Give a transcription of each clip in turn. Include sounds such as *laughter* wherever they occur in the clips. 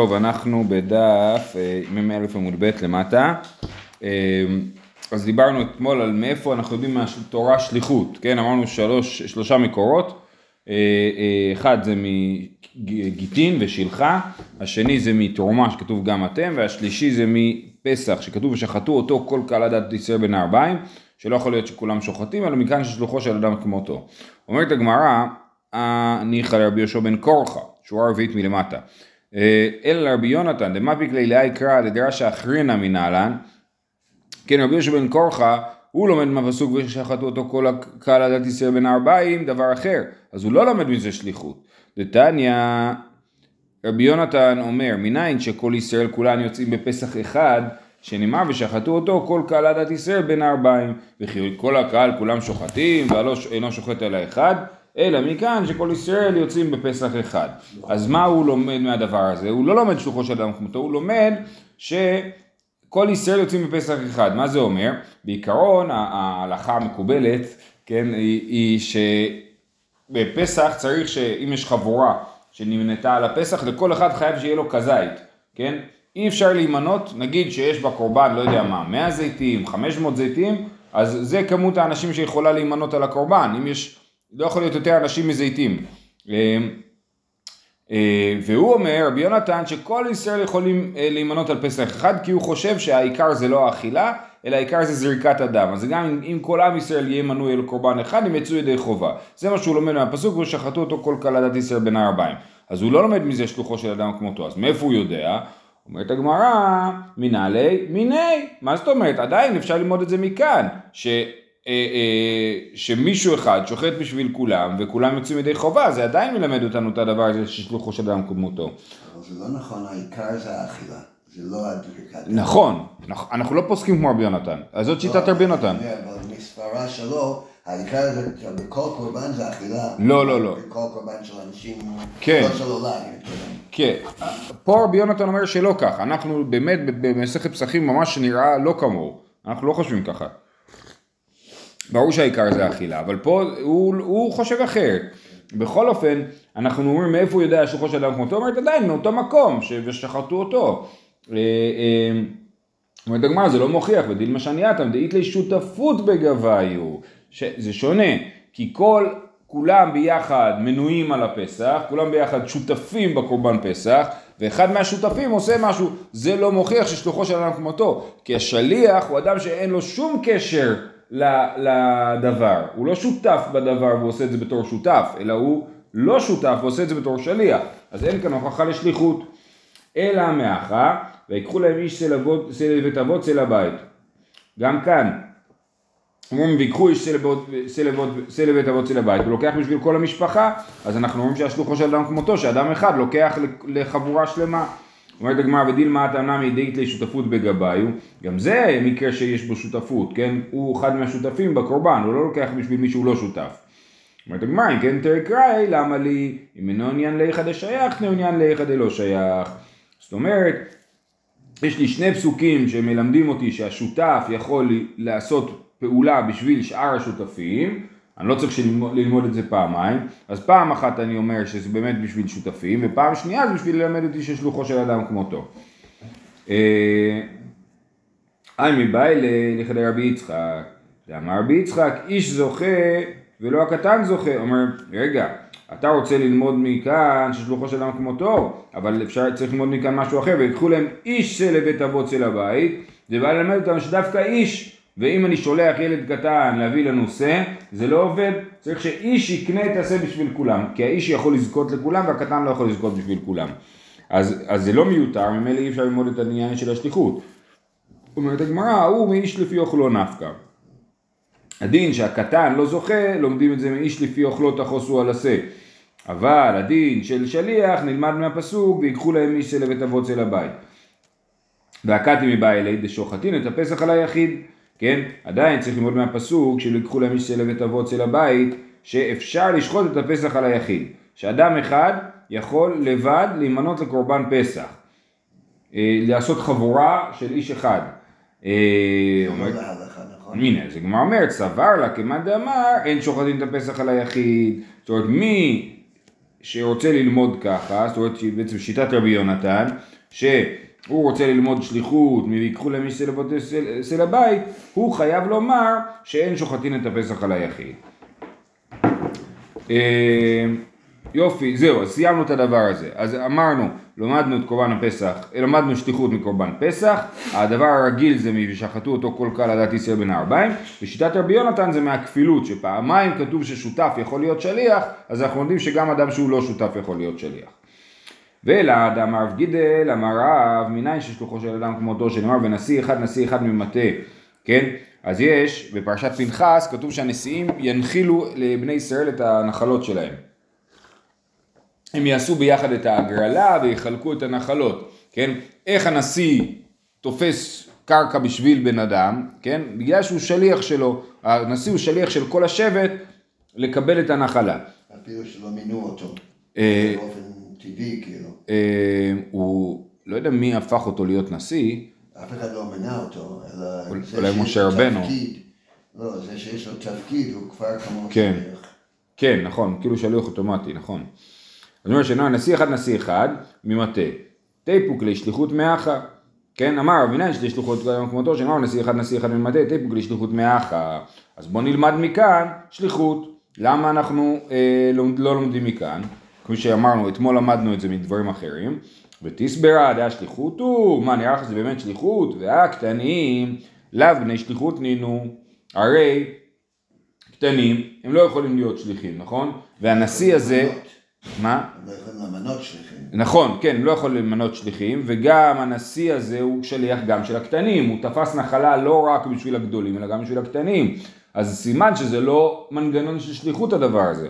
טוב, אנחנו בדף אה, מ"א עמוד ב' למטה. אה, אז דיברנו אתמול על מאיפה אנחנו יודעים מהתורה שליחות, כן? אמרנו שלוש, שלושה מקורות. אה, אחד זה מגיטין ושילחה, השני זה מתרומה שכתוב גם אתם, והשלישי זה מפסח שכתוב ושחטו אותו כל קהל דת ישראל בין הארבעים, שלא יכול להיות שכולם שוחטים, אלא מכאן ששלוחו של אדם כמותו. אומרת הגמרא, ניחא לרבי יהושע בן קורחה, שורה רביעית מלמטה. אלא רבי יונתן, דמפיק לילאי קרא לדרשה אחרינה מנהלן, כן רבי יהושע בן קורחה, הוא לומד מהפסוק ושחטו אותו כל הקהל עדת ישראל בן הארבעים, דבר אחר, אז הוא לא לומד מזה שליחות. דתניא, רבי יונתן אומר, מניין שכל ישראל כולן יוצאים בפסח אחד, שנאמר ושחטו אותו כל קהל עדת ישראל בן הארבעים, וכי כל הקהל כולם שוחטים, והלא שוחט אלא אחד, אלא מכאן שכל ישראל יוצאים בפסח אחד. אז מה הוא לומד מהדבר הזה? הוא לא לומד שלוחו של אדם כמותו, הוא לומד שכל ישראל יוצאים בפסח אחד. מה זה אומר? בעיקרון ההלכה המקובלת, כן, היא, היא שבפסח צריך שאם יש חבורה שנמנתה על הפסח, לכל אחד חייב שיהיה לו כזית, כן? אי אפשר להימנות, נגיד שיש בקורבן, לא יודע מה, 100 זיתים, 500 זיתים, אז זה כמות האנשים שיכולה להימנות על הקורבן. אם יש לא יכול להיות יותר אנשים מזיתים. אה, אה, והוא אומר, רבי יונתן, שכל ישראל יכולים אה, להימנות על פסח אחד, כי הוא חושב שהעיקר זה לא האכילה, אלא העיקר זה זריקת הדם. אז גם אם, כל עם ישראל יהיה מנוי על קורבן אחד, הם יצאו ידי חובה. זה מה שהוא לומד מהפסוק, ושחטו אותו כל קלדת ישראל בין הארבעים. אז הוא לא לומד מזה שלוחו של אדם כמותו, אז מאיפה הוא יודע? אומרת הגמרא, מנהלי מיני. מה זאת אומרת? עדיין אפשר ללמוד את זה מכאן, ש... אה, אה, שמישהו אחד שוחט בשביל כולם וכולם יוצאים ידי חובה, זה עדיין מלמד אותנו את הדבר הזה ששלוחו של אדם כמותו. אבל זה לא נכון, העיקר זה האכילה, זה לא הדריקת... נכון, אנחנו לא פוסקים כמו רבי יונתן, אז זאת שיטת רבי יונתן. אבל מספרה שלו, העיקר זה בכל קורבן זה אכילה. לא, לא, לא. בכל קורבן של אנשים, כן. לא של עולם. כן, פה רבי יונתן אומר שלא ככה, אנחנו באמת במסכת פסחים ממש נראה לא כמוהו, אנחנו לא חושבים ככה. ברור שהעיקר זה אכילה, אבל פה הוא, הוא חושב אחרת. בכל אופן, אנחנו אומרים מאיפה הוא יודע שלוחו של אדם כמותו, אומרת עדיין מאותו מקום, ושחטו אותו. אה, אה, אומרת הגמרא זה לא מוכיח, ודילמה שנייתם דאית לי שותפות בגביו, זה שונה, כי כל, כולם ביחד מנויים על הפסח, כולם ביחד שותפים בקורבן פסח, ואחד מהשותפים עושה משהו, זה לא מוכיח ששלוחו של אדם כמותו, כי השליח הוא אדם שאין לו שום קשר לדבר. הוא לא שותף בדבר והוא עושה את זה בתור שותף, אלא הוא לא שותף ועושה את זה בתור שליח. אז אין כאן הוכחה לשליחות. אלא מאחה, ויקחו להם איש סלע בית אבות סלע בית. גם כאן, אומרים ויקחו איש סלע בית אבות סלע בית, הוא לוקח בשביל כל המשפחה, אז אנחנו אומרים שהשלוחו של אדם כמותו, שאדם אחד לוקח לחבורה שלמה. אומרת הגמרא ודילמה הטענה מידית לשותפות בגביו, גם זה מקרה שיש בו שותפות, כן? הוא אחד מהשותפים בקורבן, הוא לא לוקח בשביל מישהו לא שותף. אומרת הגמרא, אם כן תקראי, למה לי, אם אינו עניין ליחא דשייך, אינו עניין ליחא דלא שייך. זאת אומרת, יש לי שני פסוקים שמלמדים אותי שהשותף יכול לעשות פעולה בשביל שאר השותפים, אני לא צריך ללמוד את זה פעמיים, אז פעם אחת אני אומר שזה באמת בשביל שותפים, ופעם שנייה זה בשביל ללמד אותי ששלוחו של אדם כמותו. אה, היי מבאי לכדי רבי יצחק, ואמר רבי יצחק, איש זוכה ולא הקטן זוכה, אומר, רגע, אתה רוצה ללמוד מכאן ששלוחו של אדם כמותו, אבל אפשר, צריך ללמוד מכאן משהו אחר, ויקחו להם איש צא לבית אבות צא לבית, זה בא ללמד אותם שדווקא איש ואם אני שולח ילד קטן להביא לנו שא, זה לא עובד, צריך שאיש יקנה את השא בשביל כולם, כי האיש יכול לזכות לכולם והקטן לא יכול לזכות בשביל כולם. אז, אז זה לא מיותר, ממילא אי אפשר ללמוד את העניין של השליחות. אומרת הגמרא, הוא מאיש לפי אוכלו נפקא. הדין שהקטן לא זוכה, לומדים את זה מאיש לפי אוכלו תחוסו על השא. אבל הדין של שליח נלמד מהפסוק ויקחו להם איש לבית אבות אל הבית. והקטי מבא אלי דשוחטין את הפסח על היחיד. כן? עדיין צריך ללמוד מהפסוק שלקחו להם איש צלע ותבוא צל הבית, שאפשר לשחוט את הפסח על היחיד. שאדם אחד יכול לבד להימנות לקורבן פסח. אה, לעשות חבורה של איש אחד. אה, נכון. הנה, זה גמר אומר, סבר לה כמאן דאמר, אין שוחטים את הפסח על היחיד. זאת אומרת, מי שרוצה ללמוד ככה, זאת אומרת בעצם שיטת רבי יונתן, שהוא רוצה ללמוד שליחות, ויקחו להם איש סל הבית, הוא חייב לומר שאין שוחטין את הפסח על היחיד. אה, יופי, זהו, אז סיימנו את הדבר הזה. אז אמרנו, למדנו את קורבן הפסח, למדנו שליחות מקורבן פסח, הדבר הרגיל זה משחטו אותו כל קהל עדת ישראל בין הארבעים, ושיטת רבי יונתן זה מהכפילות, שפעמיים כתוב ששותף יכול להיות שליח, אז אנחנו יודעים שגם אדם שהוא לא שותף יכול להיות שליח. ואלעד אמר גידל אמר רב מניין ששלוחו של אדם כמותו שנאמר ונשיא אחד נשיא אחד ממטה כן אז יש בפרשת פנחס כתוב שהנשיאים ינחילו לבני ישראל את הנחלות שלהם הם יעשו ביחד את ההגרלה ויחלקו את הנחלות, כן? איך הנשיא תופס קרקע בשביל בן אדם, כן? בגלל שהוא שליח שלו, הנשיא הוא שליח של כל השבט לקבל את הנחלה. אפילו שלא מינו אותו, אה, באופן טבעי כאילו. אה, הוא, לא יודע מי הפך אותו להיות נשיא. אף אחד לא מינה אותו, אלא אולי משה רבנו. לא, זה שיש לו תפקיד הוא כבר כמו כן. שליח. כן, נכון, כאילו שליח אוטומטי, נכון. זאת אומרת שנוער נשיא אחד נשיא אחד ממטה. תיפוק לשליחות מאחה. כן, אמר רב מינן שתי שלוחות כמותו שנאמר נשיא אחד נשיא אחד ממטה תיפוק לשליחות מאחה. אז בוא נלמד מכאן שליחות. למה אנחנו אה, לא, לא לומדים מכאן? כמו שאמרנו, אתמול למדנו את זה מדברים אחרים. ותסברה דעה שליחות הוא, מה נראה לך שזה באמת שליחות? והקטנים לאו בני שליחות נינו. הרי קטנים הם לא יכולים להיות שליחים, נכון? והנשיא הזה... מה? הם לא יכולים למנות שליחים. נכון, כן, לא יכול למנות שליחים, וגם הנשיא הזה הוא שליח גם של הקטנים, הוא תפס נחלה לא רק בשביל הגדולים, אלא גם בשביל הקטנים. אז סימן שזה לא מנגנון של שליחות הדבר הזה.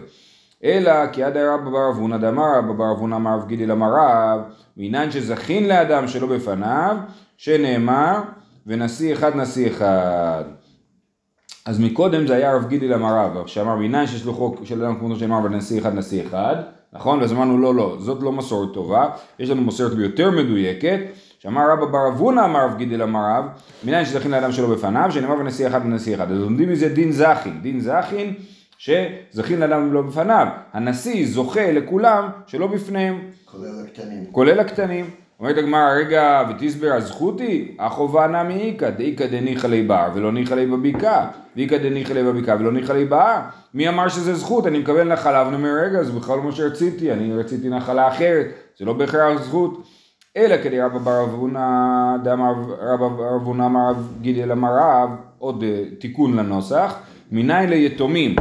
אלא כי עד הרב בר אבונה דאמר רב בר אבונה אמר רב גידי למר רב, מעניין שזכין לאדם שלא בפניו, שנאמר, ונשיא אחד נשיא אחד. אז מקודם זה היה רב גידי למרב, שאמר מניין שיש לו חוק של אדם כמותו שנאמר ונשיא אחד נשיא אחד, נכון? ואז אמרנו לא לא, זאת לא מסורת טובה, יש לנו מסורת יותר מדויקת, שאמר רבא בר אבונה אמר רב גידי למרב, מניין שזכין לאדם שלו בפניו, שנאמר ונשיא אחד ונשיא אחד, אז לומדים מזה דין זכין, דין זכין שזכין לאדם לא בפניו, הנשיא זוכה לכולם שלא בפניהם, כולל הקטנים, כולל הקטנים. אומרת הגמרא, רגע, ותסבר הזכותי, החובה נמי איכא, דאיכא דניחא לי בר ולא ניחא לי בבקעה, ואיכא דניחא לי בבקעה ולא ניחא לי בהר. מי אמר שזה זכות? אני מקבל נחלה ואני אומר, רגע, זה בכלל לא מה שרציתי, אני רציתי נחלה אחרת, זה לא בהכרח זכות. אלא כדי רבא בר אבונה, דאמר רבא בר אבונה אמר גידי אמר רב, עוד אה, תיקון לנוסח, מניין ליתומים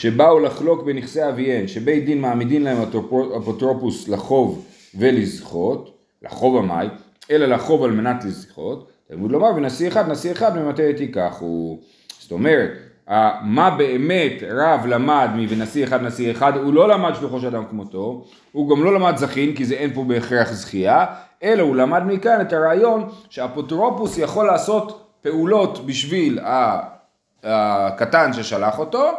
שבאו לחלוק בנכסי אביהן, שבית דין מעמידים להם אפוטרופוס לחוב ולזכות, לחוב המאי, אלא לחוב על מנת לזכות, תלמוד לומר ונשיא אחד, נשיא אחד ממתי תיקח הוא. זאת אומרת, מה באמת רב למד מ"ונשיא אחד נשיא אחד", הוא לא למד שלוחו של אדם כמותו, הוא גם לא למד זכין כי זה אין פה בהכרח זכייה, אלא הוא למד מכאן את הרעיון שהאפוטרופוס יכול לעשות פעולות בשביל הקטן ששלח אותו,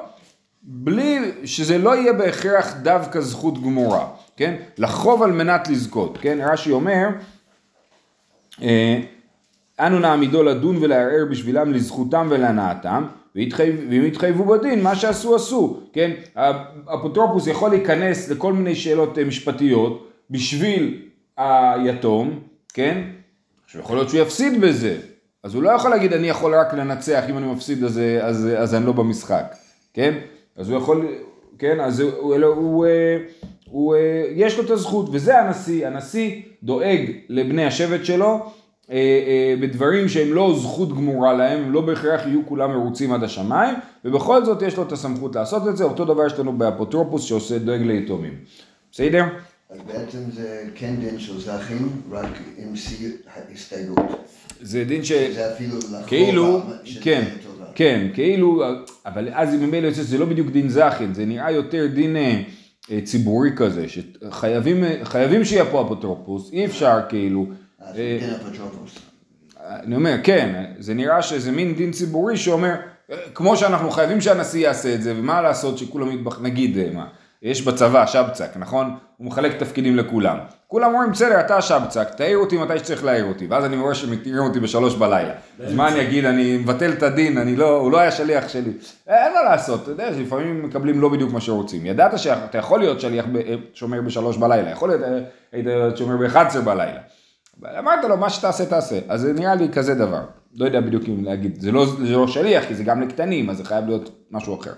בלי שזה לא יהיה בהכרח דווקא זכות גמורה. כן? לחוב על מנת לזכות, כן? רש"י אומר, אה, אנו נעמידו לדון ולערער בשבילם לזכותם ולהנאתם, והם יתחייבו בדין, מה שעשו עשו, כן? האפוטרופוס יכול להיכנס לכל מיני שאלות אה, משפטיות בשביל היתום, כן? עכשיו יכול להיות שהוא יפסיד בזה, אז הוא לא יכול להגיד אני יכול רק לנצח, אם אני מפסיד אז, אז, אז אני לא במשחק, כן? אז הוא יכול, כן? אז הוא, הוא, הוא, הוא הוא, אה, יש לו את הזכות, וזה הנשיא, הנשיא דואג לבני השבט שלו אה, אה, בדברים שהם לא זכות גמורה להם, הם לא בהכרח יהיו כולם מרוצים עד השמיים, ובכל זאת יש לו את הסמכות לעשות את זה, אותו דבר יש לנו באפוטרופוס שעושה דואג ליתומים. בסדר? אז בעצם זה כן דין של זכין, רק עם הסתייגות. זה דין ש... זה אפילו לחובה. כאילו, כן, כן, כאילו, אבל אז ממילא יוצא שזה לא בדיוק דין זכין, זה נראה יותר דין... אה, ציבורי כזה, שחייבים שיהיה פה אפוטרופוס, אי אפשר כאילו. אה, כן, אפוטרופוס. אני אומר, כן, זה נראה שזה מין דין ציבורי שאומר, כמו שאנחנו חייבים שהנשיא יעשה את זה, ומה לעשות שכולם יתבח... נגיד מה. יש בצבא שבצק, נכון? הוא מחלק תפקידים לכולם. כולם אומרים, בסדר, אתה שבצק, תעיר אותי מתי שצריך להעיר אותי, ואז אני רואה שמעירים אותי בשלוש בלילה. אז מה אני אגיד, אני מבטל את הדין, אני לא, הוא לא היה שליח שלי. אין מה לעשות, אתה יודע, לפעמים מקבלים לא בדיוק מה שרוצים. ידעת שאתה יכול להיות שליח ב- שומר בשלוש בלילה, יכול להיות, אה, היית שומר ב-11 בלילה. אבל אמרת לו, מה שתעשה תעשה. אז זה נראה לי כזה דבר. לא יודע בדיוק אם להגיד, זה לא, זה לא שליח, כי זה גם לקטנים, אז זה חייב להיות משהו אחר.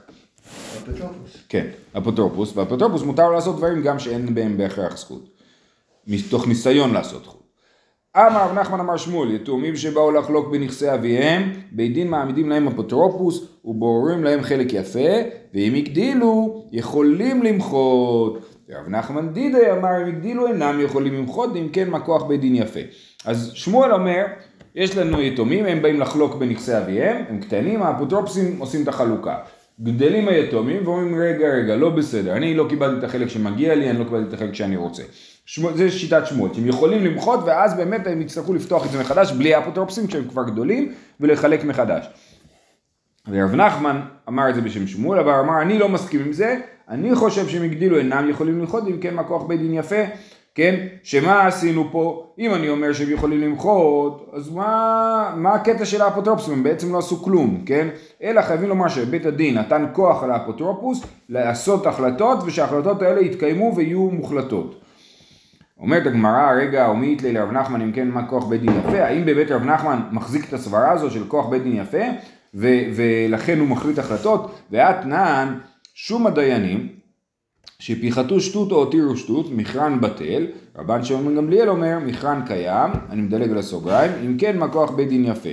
אפוטרופוס. כן, אפוטרופוס, ואפוטרופוס מותר לעשות דברים גם שאין בהם בהכרח זכות. מתוך ניסיון לעשות זכות. אמר רב נחמן אמר שמואל, יתומים שבאו לחלוק בנכסי אביהם, בית דין מעמידים להם אפוטרופוס ובוררים להם חלק יפה, ואם הגדילו, יכולים למחות. רב נחמן דידי אמר, אם הגדילו אינם יכולים למחות, אם כן מה כוח בית דין יפה. אז שמואל אומר, יש לנו יתומים, הם באים לחלוק בנכסי אביהם, הם קטנים, האפוטרופוסים עושים את החלוקה. גדלים היתומים ואומרים רגע רגע לא בסדר אני לא קיבלתי את החלק שמגיע לי אני לא קיבלתי את החלק שאני רוצה. שמואל, זה שיטת שמואל שהם יכולים למחות ואז באמת הם יצטרכו לפתוח את זה מחדש בלי האפוטרופסים כשהם כבר גדולים ולחלק מחדש. ורב נחמן אמר את זה בשם שמואל אבל אמר אני לא מסכים עם זה אני חושב שהם הגדילו אינם יכולים למחות אם כן מה כוח בית דין יפה כן, שמה עשינו פה, אם אני אומר שהם יכולים למחות, אז מה, מה הקטע של האפוטרופוסים, הם בעצם לא עשו כלום, כן, אלא חייבים לומר שבית הדין נתן כוח על האפוטרופוס לעשות החלטות, ושההחלטות האלה יתקיימו ויהיו מוחלטות. אומרת הגמרא, רגע, ומי יתלה לרב נחמן אם כן מה כוח בית דין יפה, האם באמת רב נחמן מחזיק את הסברה הזו של כוח בית דין יפה, ולכן הוא מחליט החלטות, ואתנן שום הדיינים, שפיחתו שטות או הותירו שטות, מכרן בטל, רבן שמעון גמליאל אומר, מכרן קיים, אני מדלג על הסוגריים, אם כן מה כוח בית דין יפה.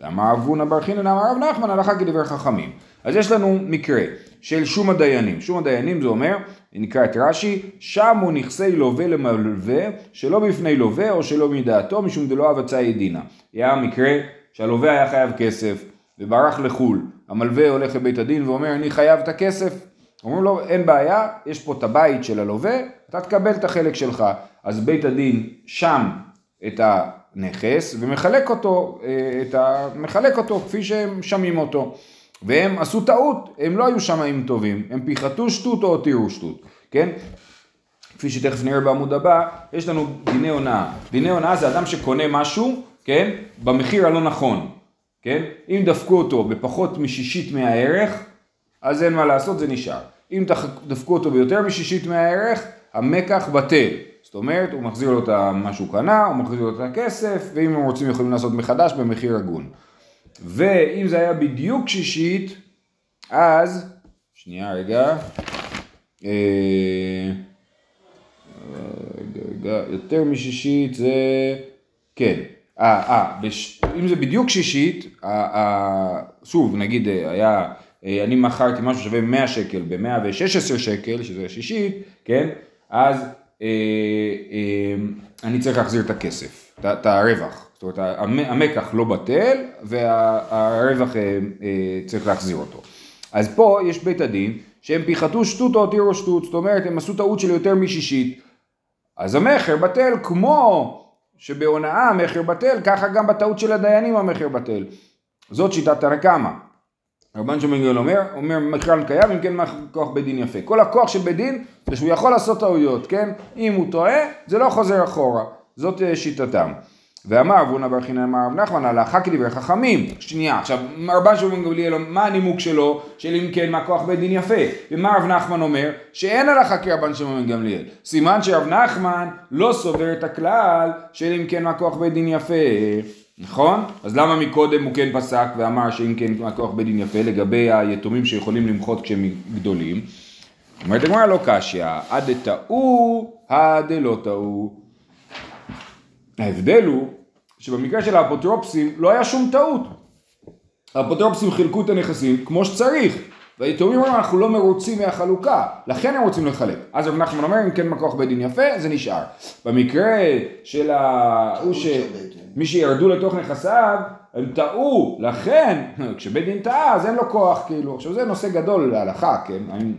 ואמר רב הונא בר חינן אמר רב נחמן הלכה כדברי חכמים. אז יש לנו מקרה של שום הדיינים, שום הדיינים זה אומר, נקרא את רש"י, שמו נכסי לווה למלווה, שלא בפני לווה או שלא מדעתו, משום דלא אבצה ידינה. היה מקרה שהלווה היה חייב כסף וברח לחו"ל, המלווה הולך לבית הדין ואומר אני חייב את הכסף, אומרים לו, אין בעיה, יש פה את הבית של הלווה, אתה תקבל את החלק שלך. אז בית הדין שם את הנכס ומחלק אותו, אה, את ה... מחלק אותו כפי שהם שמים אותו. והם עשו טעות, הם לא היו שמאים טובים, הם פיחתו שטות או הותירו שטות, כן? כפי שתכף נראה בעמוד הבא, יש לנו דיני הונאה. דיני הונאה זה אדם שקונה משהו, כן? במחיר הלא נכון, כן? אם דפקו אותו בפחות משישית מהערך, אז אין מה לעשות, זה נשאר. אם דפקו אותו ביותר משישית מהערך, המקח בטל. זאת אומרת, הוא מחזיר לו את מה שהוא קנה, הוא מחזיר לו את הכסף, ואם הם רוצים יכולים לעשות מחדש במחיר הגון. ואם זה היה בדיוק שישית, אז, שנייה רגע, אה, רגע, רגע, יותר משישית זה, כן, אה, אה, בש... אם זה בדיוק שישית, אה, אה, שוב, נגיד היה אה, אני מכרתי משהו שווה 100 שקל ב-116 שקל, שזה שישית, כן? אז אה, אה, אני צריך להחזיר את הכסף, את, הרווח. זאת אומרת, המקח לא בטל והרווח אה, אה, צריך להחזיר אותו. אז פה יש בית הדין שהם פיחתו שטות או הותירו שטות, זאת אומרת הם עשו טעות של יותר משישית. אז המכר בטל כמו שבהונאה המכר בטל, ככה גם בטעות של הדיינים המכר בטל. זאת שיטת תנא. רבן שמעון גמליאל אומר, אומר מכרן קיים, אם כן מה כוח בית דין יפה. כל הכוח של בית דין זה שהוא יכול לעשות טעויות, כן? אם הוא טועה, זה לא חוזר אחורה. זאת אה, שיטתם. ואמר אבונה בר חינן אמר רב נחמן הלכה כדברי חכמים. שנייה, עכשיו רבן שמעון גמליאל, מה הנימוק שלו, של אם כן מה כוח בית דין יפה? ומה רב נחמן אומר? שאין הלכה כרבן שמעון גמליאל. סימן שרב נחמן לא סובר את הכלל של אם כן מה כוח בית דין יפה. נכון? אז למה מקודם הוא כן פסק ואמר שאם כן הכוח בית דין יפה לגבי היתומים שיכולים למחות כשהם גדולים? אומרת הגמרא לא קשיא, עד דטעו, עד דלא טעו. ההבדל הוא שבמקרה של האפוטרופסים לא היה שום טעות. האפוטרופסים חילקו את הנכסים כמו שצריך. והיתומים אומרים אנחנו לא מרוצים מהחלוקה, לכן הם רוצים לחלק. אז רב נחמן אומר אם כן מכוח בית דין יפה זה נשאר. במקרה של ה... הוא ש... מי שירדו לתוך נכסיו הם טעו, לכן *laughs* כשבית דין טעה אז אין לו כוח כאילו. עכשיו זה נושא גדול להלכה, כן? האם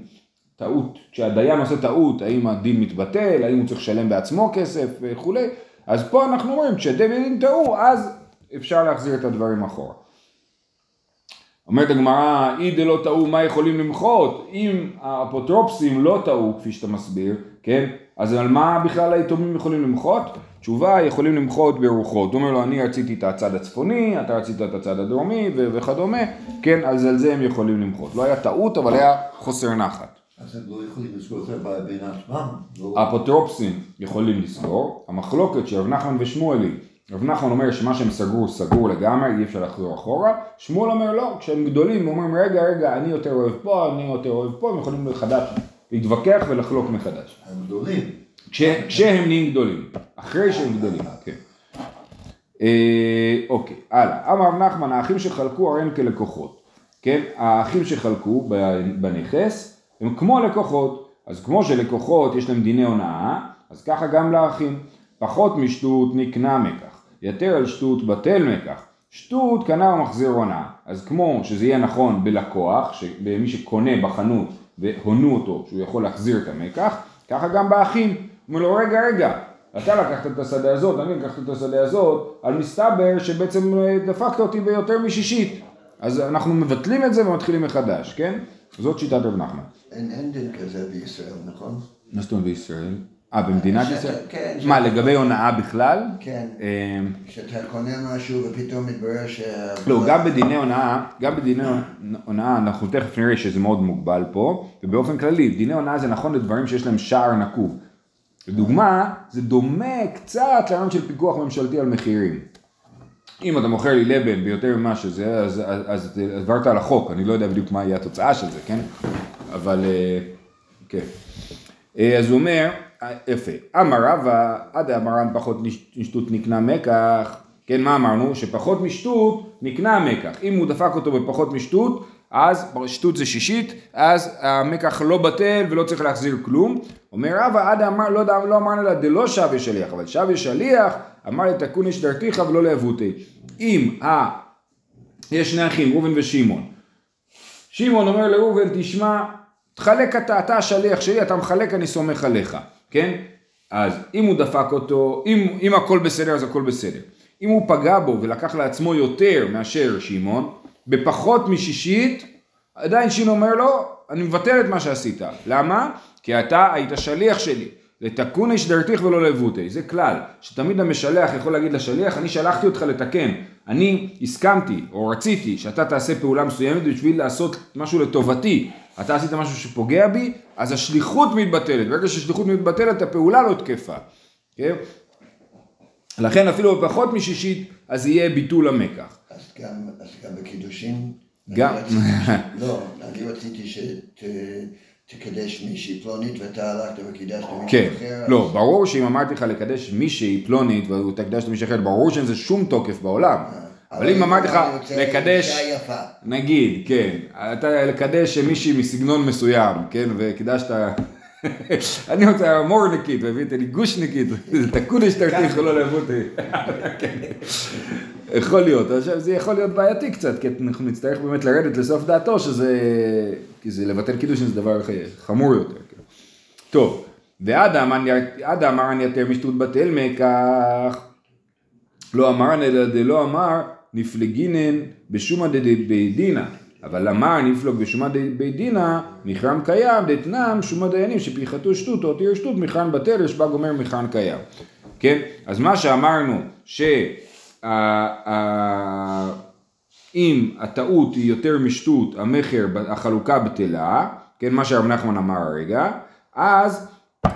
טעות, כשהדיין עושה טעות, האם הדין מתבטל, האם הוא צריך לשלם בעצמו כסף וכולי. אז פה אנחנו אומרים כשבית דין טעו אז אפשר להחזיר את הדברים אחורה. אומרת הגמרא, אי דלא טעו, מה יכולים למחות? אם האפוטרופסים לא טעו, כפי שאתה מסביר, כן? אז על מה בכלל היתומים יכולים למחות? תשובה, יכולים למחות ברוחות. הוא אומר לו, אני רציתי את הצד הצפוני, אתה רצית את הצד הדרומי ו- וכדומה, כן? אז על זה הם יכולים למחות. לא היה טעות, אבל היה חוסר נחת. אז הם לא יכולים לסגור את זה בין עצמם. לא- האפוטרופסים יכולים לסגור, המחלוקת של רב נחמן ושמואלי, רב נחמן אומר שמה שהם סגרו סגור לגמרי, אי אפשר לחזור אחורה, שמואל אומר לא, כשהם גדולים, אומרים רגע רגע אני יותר אוהב פה, אני יותר אוהב פה, הם יכולים מחדש להתווכח ולחלוק מחדש. הם גדולים. כש, כשהם נהיים גדולים, אחרי שהם גדולים, כן. אה, אוקיי, הלאה. אמר רב נחמן, האחים שחלקו הרי הם כלקוחות, כן? האחים שחלקו בנכס הם כמו לקוחות, אז כמו שלקוחות יש להם דיני הונאה, אז ככה גם לאחים. פחות משטות נקנה מקח, יתר על שטות בטל מקח. שטות קנה ומחזיר הונאה, אז כמו שזה יהיה נכון בלקוח, במי שקונה בחנות והונו אותו, שהוא יכול להחזיר את המקח, ככה גם באחים. אומר לו רגע רגע, אתה לקחת את השדה הזאת, אני לקחתי את השדה הזאת, על מסתבר שבעצם אה, דפקת אותי ביותר משישית. אז אנחנו מבטלים את זה ומתחילים מחדש, כן? זאת שיטת רב נחמן. אין אין דין כזה בישראל, נכון? מה זאת אומרת בישראל? אה, במדינת ישראל? כן, מה, לגבי הונאה בכלל? כן. אה, כשאתה קונה משהו ופתאום מתברר ש... לא, גם בדיני הונאה, גם בדיני הונאה, אנחנו תכף נראה שזה מאוד מוגבל פה, ובאופן כללי, דיני הונאה זה נכון לדברים שיש להם שער נקוב. לדוגמה, זה דומה קצת לרעיון של פיקוח ממשלתי על מחירים. אם אתה מוכר לי לבן ביותר ממה שזה, אז, אז, אז עברת על החוק, אני לא יודע בדיוק מה יהיה התוצאה של זה, כן? אבל, אה, כן. אה, אז הוא אומר, יפה, אמר רבא, עד המרן פחות משטות נקנה מקח, כן, מה אמרנו? שפחות משטות נקנה מקח. אם הוא דפק אותו בפחות משטות, אז שטות זה שישית, אז המקח לא בטל ולא צריך להחזיר כלום. אומר רבא, עד אמר, לא, יודע- לא אמרנו לה דלא שווה שליח, אבל שווה שליח, אמר לתקון איש דרתיך ולא לאבותי. אם ה... יש שני אחים, ראובן ושמעון. שמעון אומר לראובן, תשמע, תחלק אתה, אתה השליח שלי, אתה מחלק, אני סומך עליך, כן? אז אם הוא דפק אותו, אם, אם הכל בסדר, אז הכל בסדר. אם הוא פגע בו ולקח לעצמו יותר מאשר שמעון, בפחות משישית, עדיין שמעון אומר לו, אני מבטל את מה שעשית. למה? כי אתה היית שליח שלי. לתקון איש דרתיך ולא לבותי. זה כלל, שתמיד המשלח יכול להגיד לשליח, אני שלחתי אותך לתקן. אני הסכמתי או רציתי שאתה תעשה פעולה מסוימת בשביל לעשות משהו לטובתי. אתה עשית משהו שפוגע בי, אז השליחות מתבטלת. ברגע שהשליחות מתבטלת, הפעולה לא תקפה. כן? לכן אפילו בפחות משישית, אז יהיה ביטול המקח. אז גם, אז גם בקידושין? גם. אני רציתי- *laughs* לא, אני רציתי שתקדש מישהי פלונית ואתה הלכת וקידשת מישהו כן, אחר. לא, אז- ברור שאם אמרתי לך לקדש מישהי פלונית והוא תקדש מישהי אחרת, ברור שאין לזה שום תוקף בעולם. אבל אם אמרתי לך אני לקדש. נגיד, כן, אתה לקדש מישהי מסגנון מסוים, כן, וקידשת, אני רוצה מורניקית, והבאת לי גושניקית, תקודש תרתיך ולא לאבותי. כן. יכול להיות, עכשיו זה יכול להיות בעייתי קצת, כי אנחנו נצטרך באמת לרדת לסוף דעתו, שזה, כי זה לבטל קידושין זה דבר חמור יותר. כן. טוב, ועד אמרן יתר משטות בטל מקח, לא אמרן אלא דלא אמר נפלגינן בשומא דבי דינא, אבל אמר נפלוג בשומא דבי דינא, מכרן קיים, דתנם שומא דיינים שפיחתו שטות או אותיר שטות, מכרן בטל, יש בה גומר מכרן קיים. כן? אז מה שאמרנו, שאם הטעות היא יותר משטות, המכר, החלוקה בטלה, כן, מה שהרב נחמן אמר הרגע, אז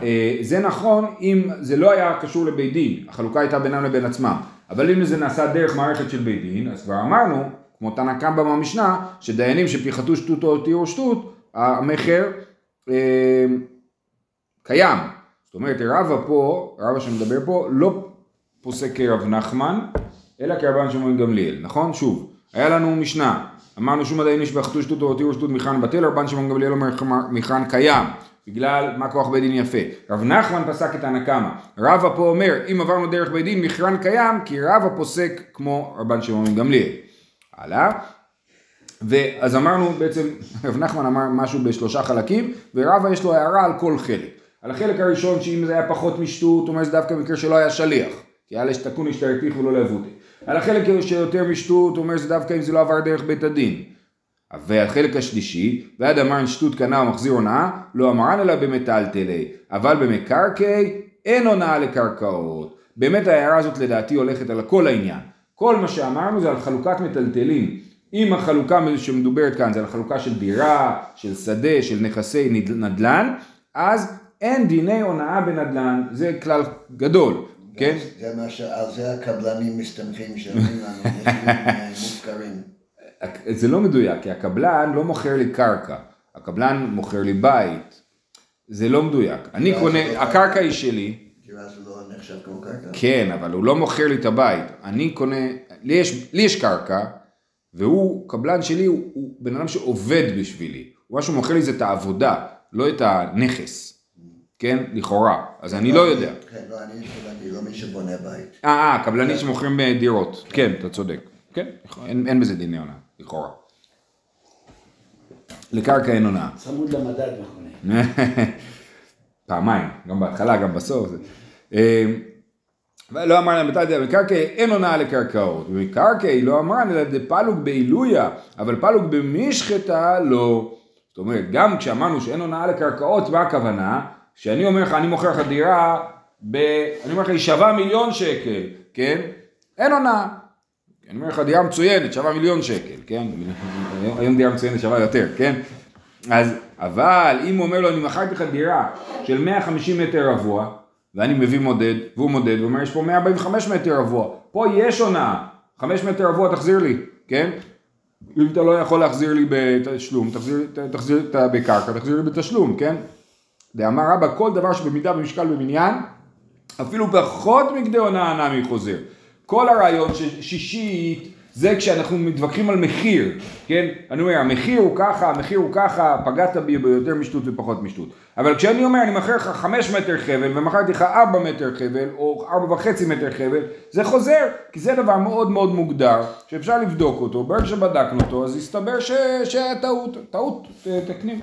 אה, זה נכון אם זה לא היה קשור לבית דין, החלוקה הייתה בינם לבין עצמם, אבל אם זה נעשה דרך מערכת של בית דין, אז כבר אמרנו, כמו תנא קמבא במשנה, שדיינים שפיחתו שטות או הותירו שטות, המכר אה, קיים. זאת אומרת, רבא פה, רבא שמדבר פה, לא פוסק כרב נחמן, אלא כרבן שמעון גמליאל, נכון? שוב, היה לנו משנה, אמרנו שום עדיין איש באחתו שטות או הותירו שטות מכרן בטל, רבן שמעון גמליאל אומר מכרן קיים, בגלל מה כוח בית דין יפה. רב נחמן פסק את הנקמה, רבא פה אומר, אם עברנו דרך בית דין מכרן קיים, כי רבא פוסק כמו רבן שמעון גמליאל. הלאה. ואז אמרנו בעצם, רב נחמן אמר משהו בשלושה חלקים, ורבא יש לו הערה על כל חלק. על החלק הראשון, שאם זה היה פחות משטות, הוא אומר שזה דווקא במקרה שלא היה שליח. כי היה לשתקון השתרתיך ולא לאבותי. על החלק שיותר משטות, הוא אומר שזה דווקא אם זה לא עבר דרך בית הדין. והחלק השלישי, ועד אמרן שטות קנה ומחזיר הונאה, לא אמרן אלא במטלטלי, אבל במקרקעי אין הונאה לקרקעות. באמת ההערה הזאת לדעתי הולכת על כל העניין. כל מה שאמרנו זה על חלוקת מטלטלים. אם החלוקה שמדוברת כאן זה על חלוקה של דירה, של שדה, של נכסי נדל"ן, אז אין דיני הונאה בנדל"ן, זה כלל גדול, כן? זה מה שעל זה הקבלנים מסתמכים שאומרים לנו, מחירים מופקרים. זה לא מדויק, כי הקבלן לא מוכר לי קרקע, הקבלן מוכר לי בית. זה לא מדויק. אני קונה, לא הקרקע היא שלי, לא? כן, אבל הוא לא מוכר לי את הבית. אני קונה, לי יש, לי יש קרקע, והוא, קבלן שלי, הוא, הוא בן אדם שעובד בשבילי. מה שהוא מוכר לי זה את העבודה, לא את הנכס. כן? לכאורה. אז אני לא יודע. כן, לא, אני התכוונתי, לא מי שבונה בית. אה, אה, קבלנים שמוכרים אה, דירות. כן, אתה צודק. כן, אין, אין בזה דיני הונאה, לכאורה. לקרקע אין הונאה. צמוד למדד מכונה. *laughs* פעמיים, גם בהתחלה, גם בסוף. אה, לא אמר להם בתת במקרקעי אין הונאה לקרקעות, במקרקעי לא אמרן אלא דפלוג בעילויה, אבל פלוג במשחטה לא. זאת אומרת, גם כשאמרנו שאין הונאה לקרקעות, מה הכוונה? שאני אומר לך, אני מוכר לך דירה, ב... אני אומר לך, היא שווה מיליון שקל, כן? אין הונאה. אני אומר לך, דירה מצוינת, שווה מיליון שקל, כן? היום דירה מצוינת שווה יותר, כן? אז, אבל אם הוא אומר לו, אני מכרתי לך דירה של 150 מטר רבוע, ואני מביא מודד, והוא מודד, ואומר, יש פה 145 מטר רבוע, פה יש הונאה, 5 מטר רבוע תחזיר לי, כן? אם אתה לא יכול להחזיר לי בתשלום, תחזיר, תחזיר את בקרקע, תחזיר לי בתשלום, כן? דאמר רבא, כל דבר שבמידה ומשקל במניין, אפילו פחות מכדי הונאה נמי חוזר. כל הרעיון ששישית זה כשאנחנו מתווכחים על מחיר, כן? אני אומר, המחיר הוא ככה, המחיר הוא ככה, פגעת בי ביותר משטות ופחות משטות. אבל כשאני אומר, אני מכר לך חמש מטר חבל ומכרתי לך ארבע מטר חבל, או ארבע וחצי מטר חבל, זה חוזר, כי זה דבר מאוד מאוד מוגדר, שאפשר לבדוק אותו, ברגע שבדקנו אותו, אז הסתבר. שהיה טעות, טעות, תקנים.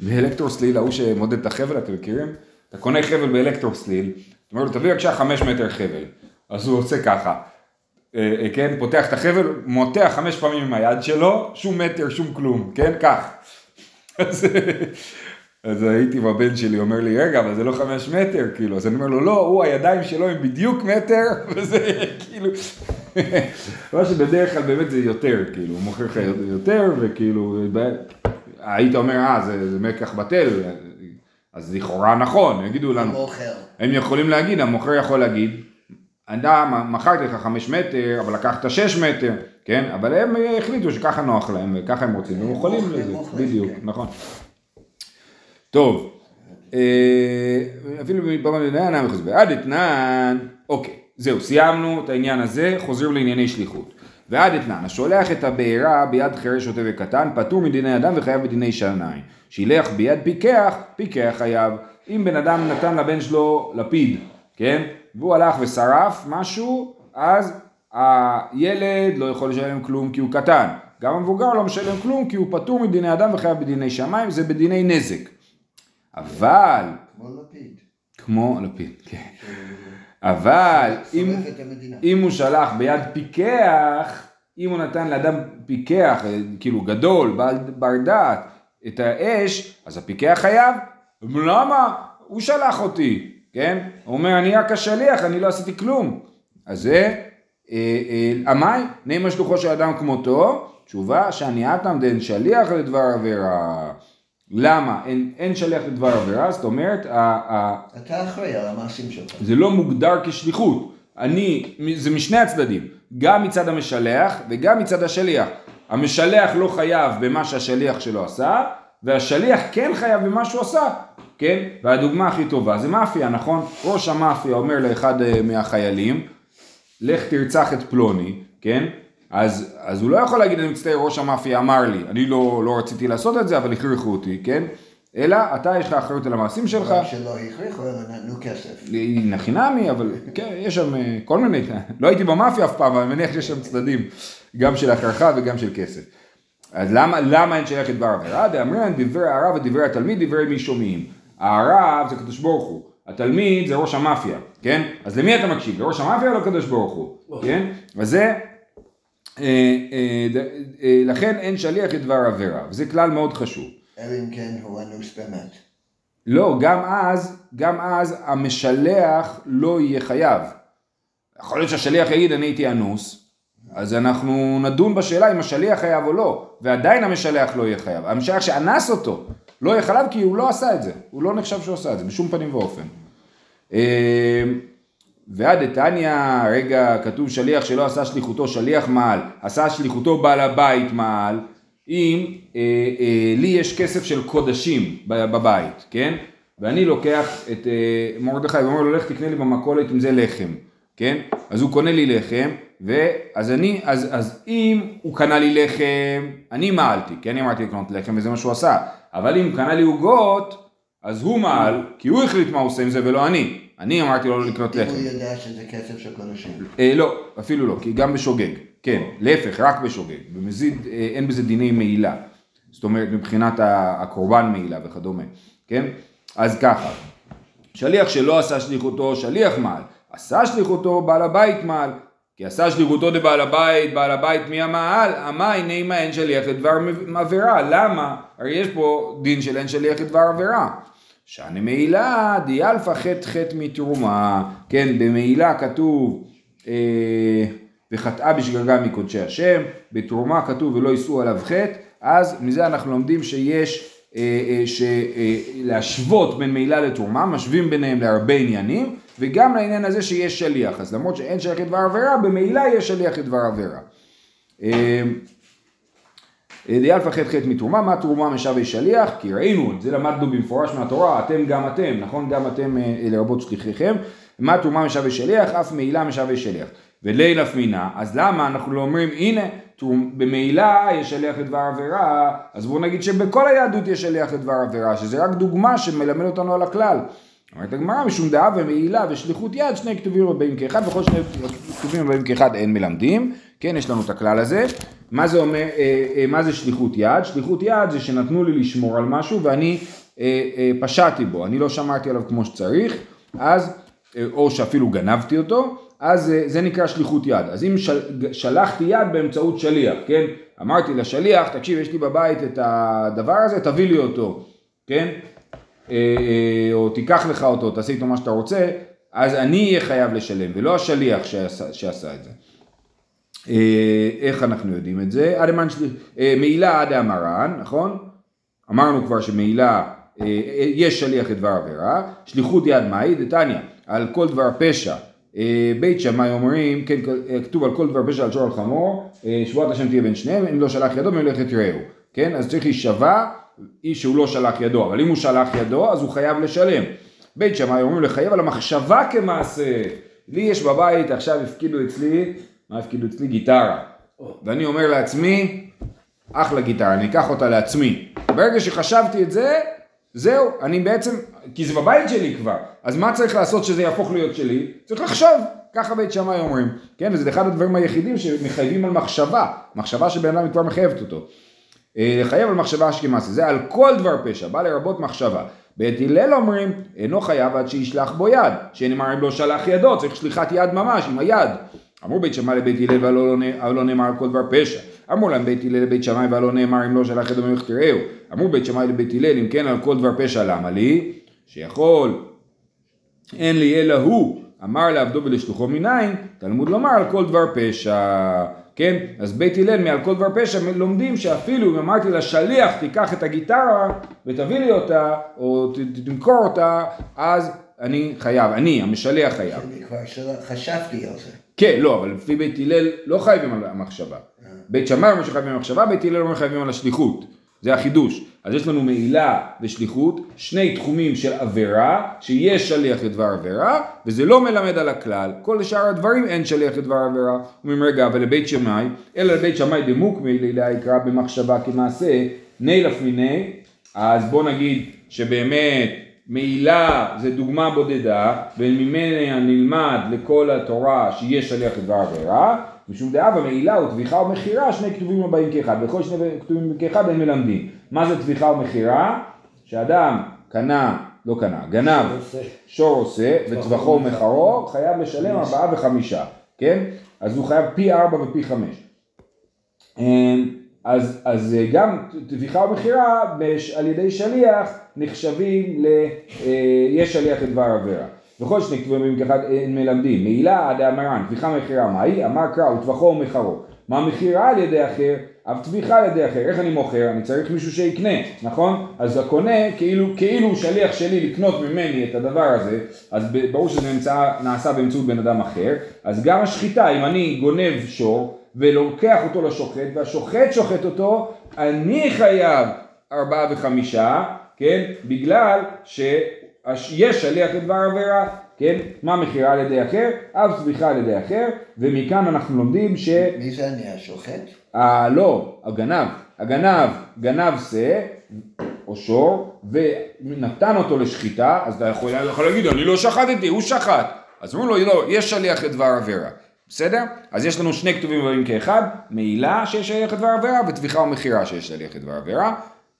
באלקטרוסליל, ההוא שמודד את החבל, אתם מכירים? אתה קונה חבל באלקטרוסליל, אתה אומר לו, תביא בבקשה חמש מטר חבל. אז הוא עושה ככה, אה, אה, כן, פותח את החבל, מותח חמש פעמים עם היד שלו, שום מטר, שום כלום, כן, כך. אז, אז הייתי עם הבן שלי, אומר לי, רגע, אבל זה לא חמש מטר, כאילו, אז אני אומר לו, לא, הוא, הידיים שלו הם בדיוק מטר, *laughs* וזה כאילו, מה שבדרך כלל באמת זה יותר, כאילו, הוא מוכר לך יותר, וכאילו, היית אומר, אה, זה, זה מקח בטל, אז לכאורה נכון, יגידו לנו, מוכר. הם יכולים להגיד, המוכר יכול להגיד, אדם, מכרתי לך חמש מטר, אבל לקחת שש מטר, כן? אבל הם החליטו שככה נוח להם, וככה הם רוצים, הם יכולים לזה, בדיוק, כן. נכון. טוב, אה, אפילו מדינה אינם מחזור, ועד אתנן, אוקיי, זהו, סיימנו את העניין הזה, חוזרים לענייני שליחות. ועד אתנן, השולח את הבעירה ביד חירש שוטה וקטן, פטור מדיני אדם וחייב בדיני שניים. שילח ביד פיקח, פיקח חייב. אם בן אדם נתן לבן שלו לפיד, כן? והוא הלך ושרף משהו, אז הילד לא יכול לשלם כלום כי הוא קטן. גם המבוגר לא משלם כלום כי הוא פטור מדיני אדם וחייב בדיני שמיים, זה בדיני נזק. אבל, כמו לפיד. כמו לפיד, כן. אבל אם. אם הוא שלח ביד פיקח, אם הוא נתן לאדם פיקח, אה, כאילו גדול, בעל בר דעת, את האש, אז הפיקח חייב. למה? הוא שלח אותי, כן? הוא אומר, אני רק השליח, אני לא עשיתי כלום. אז זה, אה, אה, עמאי, נעימה שלוחו של אדם כמותו, תשובה שענייתם דין שליח לדבר עבירה. למה? אין, אין שליח לדבר עבירה, זאת אומרת, אתה אחראי על המעשים שלך. זה לא מוגדר כשליחות. אני, זה משני הצדדים, גם מצד המשלח וגם מצד השליח. המשלח לא חייב במה שהשליח שלו עשה, והשליח כן חייב במה שהוא עשה, כן? והדוגמה הכי טובה זה מאפיה, נכון? ראש המאפיה אומר לאחד אה, מהחיילים, לך תרצח את פלוני, כן? אז, אז הוא לא יכול להגיד, אני מצטער, ראש המאפיה אמר לי, אני לא, לא רציתי לעשות את זה, אבל הכריחו אותי, כן? אלא אתה יש לך אחריות על המעשים שלך. רק שלא הכריחו, אלא נתנו כסף. נכי נמי, אבל כן, יש שם אה, כל מיני, *laughs* לא הייתי במאפיה אף פעם, אבל אני מניח שיש שם צדדים, גם של הכרחה וגם של כסף. אז למה, למה אין שייך את דבר עבירה? דאמרן דברי הרב ודברי התלמיד דברי מי שומעים. הרב זה קדוש ברוך הוא, התלמיד זה ראש המאפיה, כן? אז למי אתה מקשיב? לראש המאפיה או לקדוש ברוך הוא? כן? אז זה אה, אה, אה, לכן אין שליח לדבר עבירה, וזה כלל מאוד חשוב. אלא אם כן הוא אנוס באמת. לא, גם אז, גם אז המשלח לא יהיה חייב. יכול להיות שהשליח יגיד אני הייתי אנוס, אז אנחנו נדון בשאלה אם השליח חייב או לא, ועדיין המשלח לא יהיה חייב. המשלח שאנס אותו לא יהיה חייב כי הוא לא עשה את זה, הוא לא נחשב שהוא עשה את זה בשום פנים ואופן. אה, ועד דתניא, רגע, כתוב שליח שלא עשה שליחותו שליח מעל, עשה שליחותו בעל הבית מעל, אם אה, אה, לי יש כסף של קודשים בבית, כן? ואני לוקח את אה, מרדכי ואומר לו, לך תקנה לי במכולת עם זה לחם, כן? אז הוא קונה לי לחם, ואז אני, אז, אז אם הוא קנה לי לחם, אני מעלתי, כי אני אמרתי לקנות לחם וזה מה שהוא עשה, אבל אם הוא קנה לי עוגות, אז הוא מעל, כי הוא החליט מה הוא עושה עם זה ולא אני. אני אמרתי לו לא לקנות אם לחם. הוא ידע שזה כסף של קודשים. אה, לא, אפילו לא, כי גם בשוגג, כן, להפך, רק בשוגג, במזיד אה, אין בזה דיני מעילה, זאת אומרת מבחינת הקורבן מעילה וכדומה, כן? אז ככה, שליח שלא עשה שליחותו, שליח מעל, עשה שליחותו, בעל הבית מעל, כי עשה שליחותו דבעל הבית, בעל הבית מי המעל, אמה הנה מה אין שליח לדבר עבירה, למה? הרי יש פה דין של אין שליח לדבר עבירה. שאני מעילה דיאלפא חטא חטא מתרומה, כן, במעילה כתוב אה, וחטאה בשגגה מקודשי השם, בתרומה כתוב ולא יישאו עליו חטא, אז מזה אנחנו לומדים שיש אה, אה, ש- אה, להשוות בין מעילה לתרומה, משווים ביניהם להרבה עניינים, וגם לעניין הזה שיש שליח, אז למרות שאין שליח לדבר עבירה, במעילה יש שליח לדבר עבירה. דיאלפא חטא חטא מתרומה, מה תרומה משאבי שליח? כי ראינו, את זה למדנו במפורש מהתורה, אתם גם אתם, נכון? גם אתם אה, לרבות שליחיכם. מה תרומה משאבי שליח? אף מעילה משאבי שליח. וליל אף מינה, אז למה אנחנו לא אומרים, הנה, במעילה יש שליח לדבר עבירה, אז בואו נגיד שבכל היהדות יש שליח לדבר עבירה, שזה רק דוגמה שמלמד אותנו על הכלל. אומרת הגמרא, משום דעה ומעילה ושליחות יד, שני כתובים הבאים כאחד, וכל שני כתובים הבאים כאחד אין מלמדים. כן, יש לנו את הכלל הזה. מה זה אומר, אה, אה, מה זה שליחות יד? שליחות יד זה שנתנו לי לשמור על משהו ואני אה, אה, פשעתי בו, אני לא שמרתי עליו כמו שצריך, אז, אה, או שאפילו גנבתי אותו, אז אה, זה נקרא שליחות יד. אז אם של, שלחתי יד באמצעות שליח, כן? אמרתי לשליח, תקשיב, יש לי בבית את הדבר הזה, תביא לי אותו, כן? אה, אה, או תיקח לך אותו, תעשה איתו מה שאתה רוצה, אז אני אהיה חייב לשלם, ולא השליח שעשה, שעשה את זה. אה, איך אנחנו יודעים את זה? מעילה עד המרן, נכון? אמרנו כבר שמעילה, יש שליח לדבר עבירה, שליחות יד מהי? דתניא, על כל דבר פשע. בית שמאי אומרים, כן, כתוב על כל דבר פשע על שור על חמור, שבועת השם תהיה בין שניהם, אם לא שלח ידו ממלכת רעהו, כן? אז צריך להישבע, איש שהוא לא שלח ידו, אבל אם הוא שלח ידו, אז הוא חייב לשלם. בית שמאי אומרים לחייב על המחשבה כמעשה. לי יש בבית, עכשיו הפקידו אצלי, מה הפקידו אצלי? גיטרה. ואני אומר לעצמי, אחלה גיטרה, אני אקח אותה לעצמי. ברגע שחשבתי את זה, זהו, אני בעצם, כי זה בבית שלי כבר, אז מה צריך לעשות שזה יהפוך להיות שלי? צריך לחשוב, ככה בית שמאי אומרים, כן, וזה אחד הדברים היחידים שמחייבים על מחשבה, מחשבה שבן אדם כבר מחייבת אותו. אה, לחייב על מחשבה אשכמאסה, זה על כל דבר פשע, בא לרבות מחשבה. בית הלל אומרים, אינו חייב עד שישלח בו יד, שנאמר אם לא שלח ידו, צריך שליחת יד ממש, עם היד. אמרו בית שמאי לבית הלל והלא לא- לא נאמר כל דבר פשע. אמרו להם בית הלל לבית שמאי והלא נאמר אם לא שלח ידו ממך תראהו. אמרו בית שמאי לבית הלל אם כן על כל דבר פשע למה לי? שיכול אין לי אלא הוא, אמר לעבדו ולשלוחו מניין, תלמוד לומר על כל דבר פשע, כן? אז בית הלל מעל כל דבר פשע לומדים שאפילו אם אמרתי לשליח תיקח את הגיטרה ותביא לי אותה, או תמכור אותה, אז אני חייב, אני, המשליח חייב. חשבתי על זה. כן, לא, אבל לפי בית הלל לא חייבים על המחשבה. בית שמאי אומר שחייבים על המחשבה, בית הלל אומר חייבים על השליחות. זה החידוש. אז יש לנו מעילה ושליחות, שני תחומים של עבירה, שיש שליח לדבר עבירה, וזה לא מלמד על הכלל. כל שאר הדברים אין שליח לדבר עבירה. אומרים רגע, אבל לבית שמאי, אלא לבית שמאי דמוק מעילה יקרא במחשבה כמעשה, נילף מיני, אז בוא נגיד שבאמת מעילה זה דוגמה בודדה, וממנה נלמד לכל התורה שיש שליח לדבר עבירה, משום דעה במעילה הוא טביחה ומכירה, שני כתובים הבאים כאחד, וכל שני כתובים כאחד הם מלמדים. מה זה טביחה ומכירה? שאדם קנה, לא קנה, גנב. שור עושה, וטבחו ומכרו, חייב לשלם ארבעה וחמישה, כן? אז הוא חייב פי ארבע ופי חמש. אמ, אז, אז אה, גם טביחה ומכירה על ידי שליח נחשבים ל... אה, יש שליח לדבר עבירה. וכל שני כתובים כאחד אין מלמדים. מעילה עד המרן, טביחה ומכירה מהי? אמר קרא וטבחו ומכרו. מה מכירה על ידי אחר? אף טביחה על ידי אחר. איך אני מוכר? אני צריך מישהו שיקנה, נכון? אז הקונה כאילו, כאילו הוא שליח שלי לקנות ממני את הדבר הזה, אז ברור שזה נמצא, נעשה באמצעות בן אדם אחר. אז גם השחיטה, אם אני גונב שור ולוקח אותו לשוחט והשוחט שוחט אותו, אני חייב ארבעה וחמישה, כן? בגלל שיש שליח לדבר עבירה, כן? מה מכירה על ידי אחר? אף צמיחה על ידי אחר, ומכאן אנחנו לומדים ש... מי זה אני השוחט? אה, לא, הגנב. הגנב גנב שא או שור ונתן אותו לשחיטה, אז אתה יכול, יכול להגיד, אני לא שחטתי, הוא שחט. אז אומרים לו, לא, יש שליח לדבר עבירה. בסדר? אז יש לנו שני כתובים רבים כאחד, מעילה שיש שליח לדבר עבירה וטביחה ומכירה שיש שליח לדבר עבירה.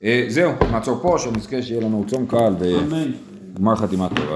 אה, זהו, נעצור פה, שנזכה שיהיה לנו צום קל וגמר חתימה טובה.